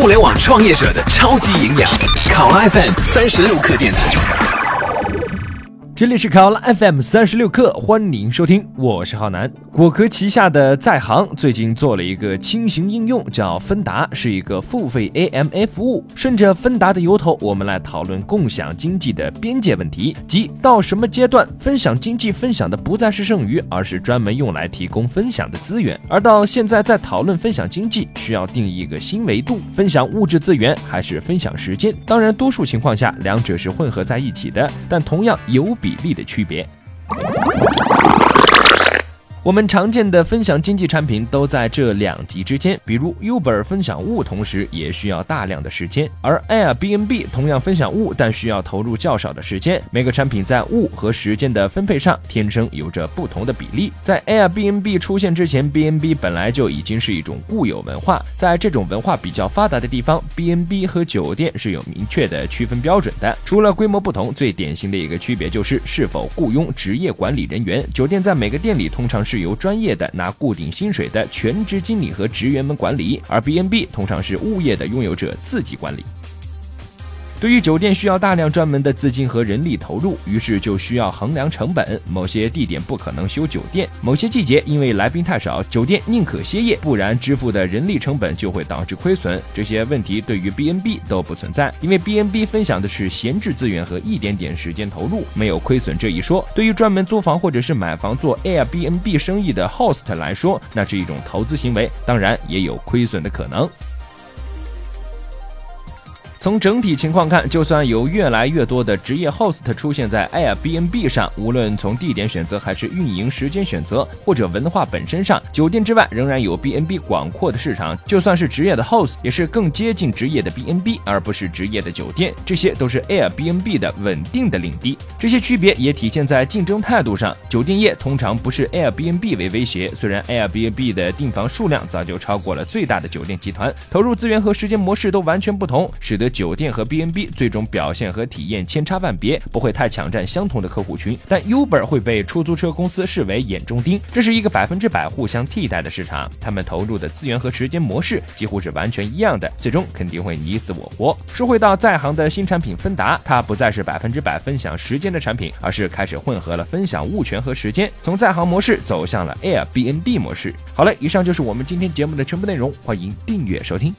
互联网创业者的超级营养，考拉 FM 三十六课电台。这里是考拉 FM 三十六课，欢迎收听，我是浩南。果壳旗下的在行最近做了一个轻型应用，叫芬达，是一个付费 AMA 服务。顺着芬达的由头，我们来讨论共享经济的边界问题，即到什么阶段分享经济分享的不再是剩余，而是专门用来提供分享的资源。而到现在在讨论分享经济，需要定义一个新维度：分享物质资源还是分享时间？当然，多数情况下两者是混合在一起的，但同样有比。比例的区别。我们常见的分享经济产品都在这两极之间，比如 Uber 分享物，同时也需要大量的时间；而 Airbnb 同样分享物，但需要投入较少的时间。每个产品在物和时间的分配上，天生有着不同的比例。在 Airbnb 出现之前，BnB 本来就已经是一种固有文化，在这种文化比较发达的地方，BnB 和酒店是有明确的区分标准的。除了规模不同，最典型的一个区别就是是否雇佣职业管理人员。酒店在每个店里通常是由专业的拿固定薪水的全职经理和职员们管理，而 B&B 通常是物业的拥有者自己管理。对于酒店需要大量专门的资金和人力投入，于是就需要衡量成本。某些地点不可能修酒店，某些季节因为来宾太少，酒店宁可歇业，不然支付的人力成本就会导致亏损。这些问题对于 B&B 都不存在，因为 B&B 分享的是闲置资源和一点点时间投入，没有亏损这一说。对于专门租房或者是买房做 Airbnb 生意的 host 来说，那是一种投资行为，当然也有亏损的可能。从整体情况看，就算有越来越多的职业 host 出现在 Airbnb 上，无论从地点选择还是运营时间选择，或者文化本身上，酒店之外仍然有 B&B 广阔的市场。就算是职业的 host，也是更接近职业的 B&B，而不是职业的酒店。这些都是 Airbnb 的稳定的领地。这些区别也体现在竞争态度上。酒店业通常不是 Airbnb 为威胁，虽然 Airbnb 的订房数量早就超过了最大的酒店集团，投入资源和时间模式都完全不同，使得。酒店和 B N B 最终表现和体验千差万别，不会太抢占相同的客户群，但 Uber 会被出租车公司视为眼中钉。这是一个百分之百互相替代的市场，他们投入的资源和时间模式几乎是完全一样的，最终肯定会你死我活。说回到在行的新产品芬达，它不再是百分之百分享时间的产品，而是开始混合了分享物权和时间，从在行模式走向了 Airbnb 模式。好了，以上就是我们今天节目的全部内容，欢迎订阅收听。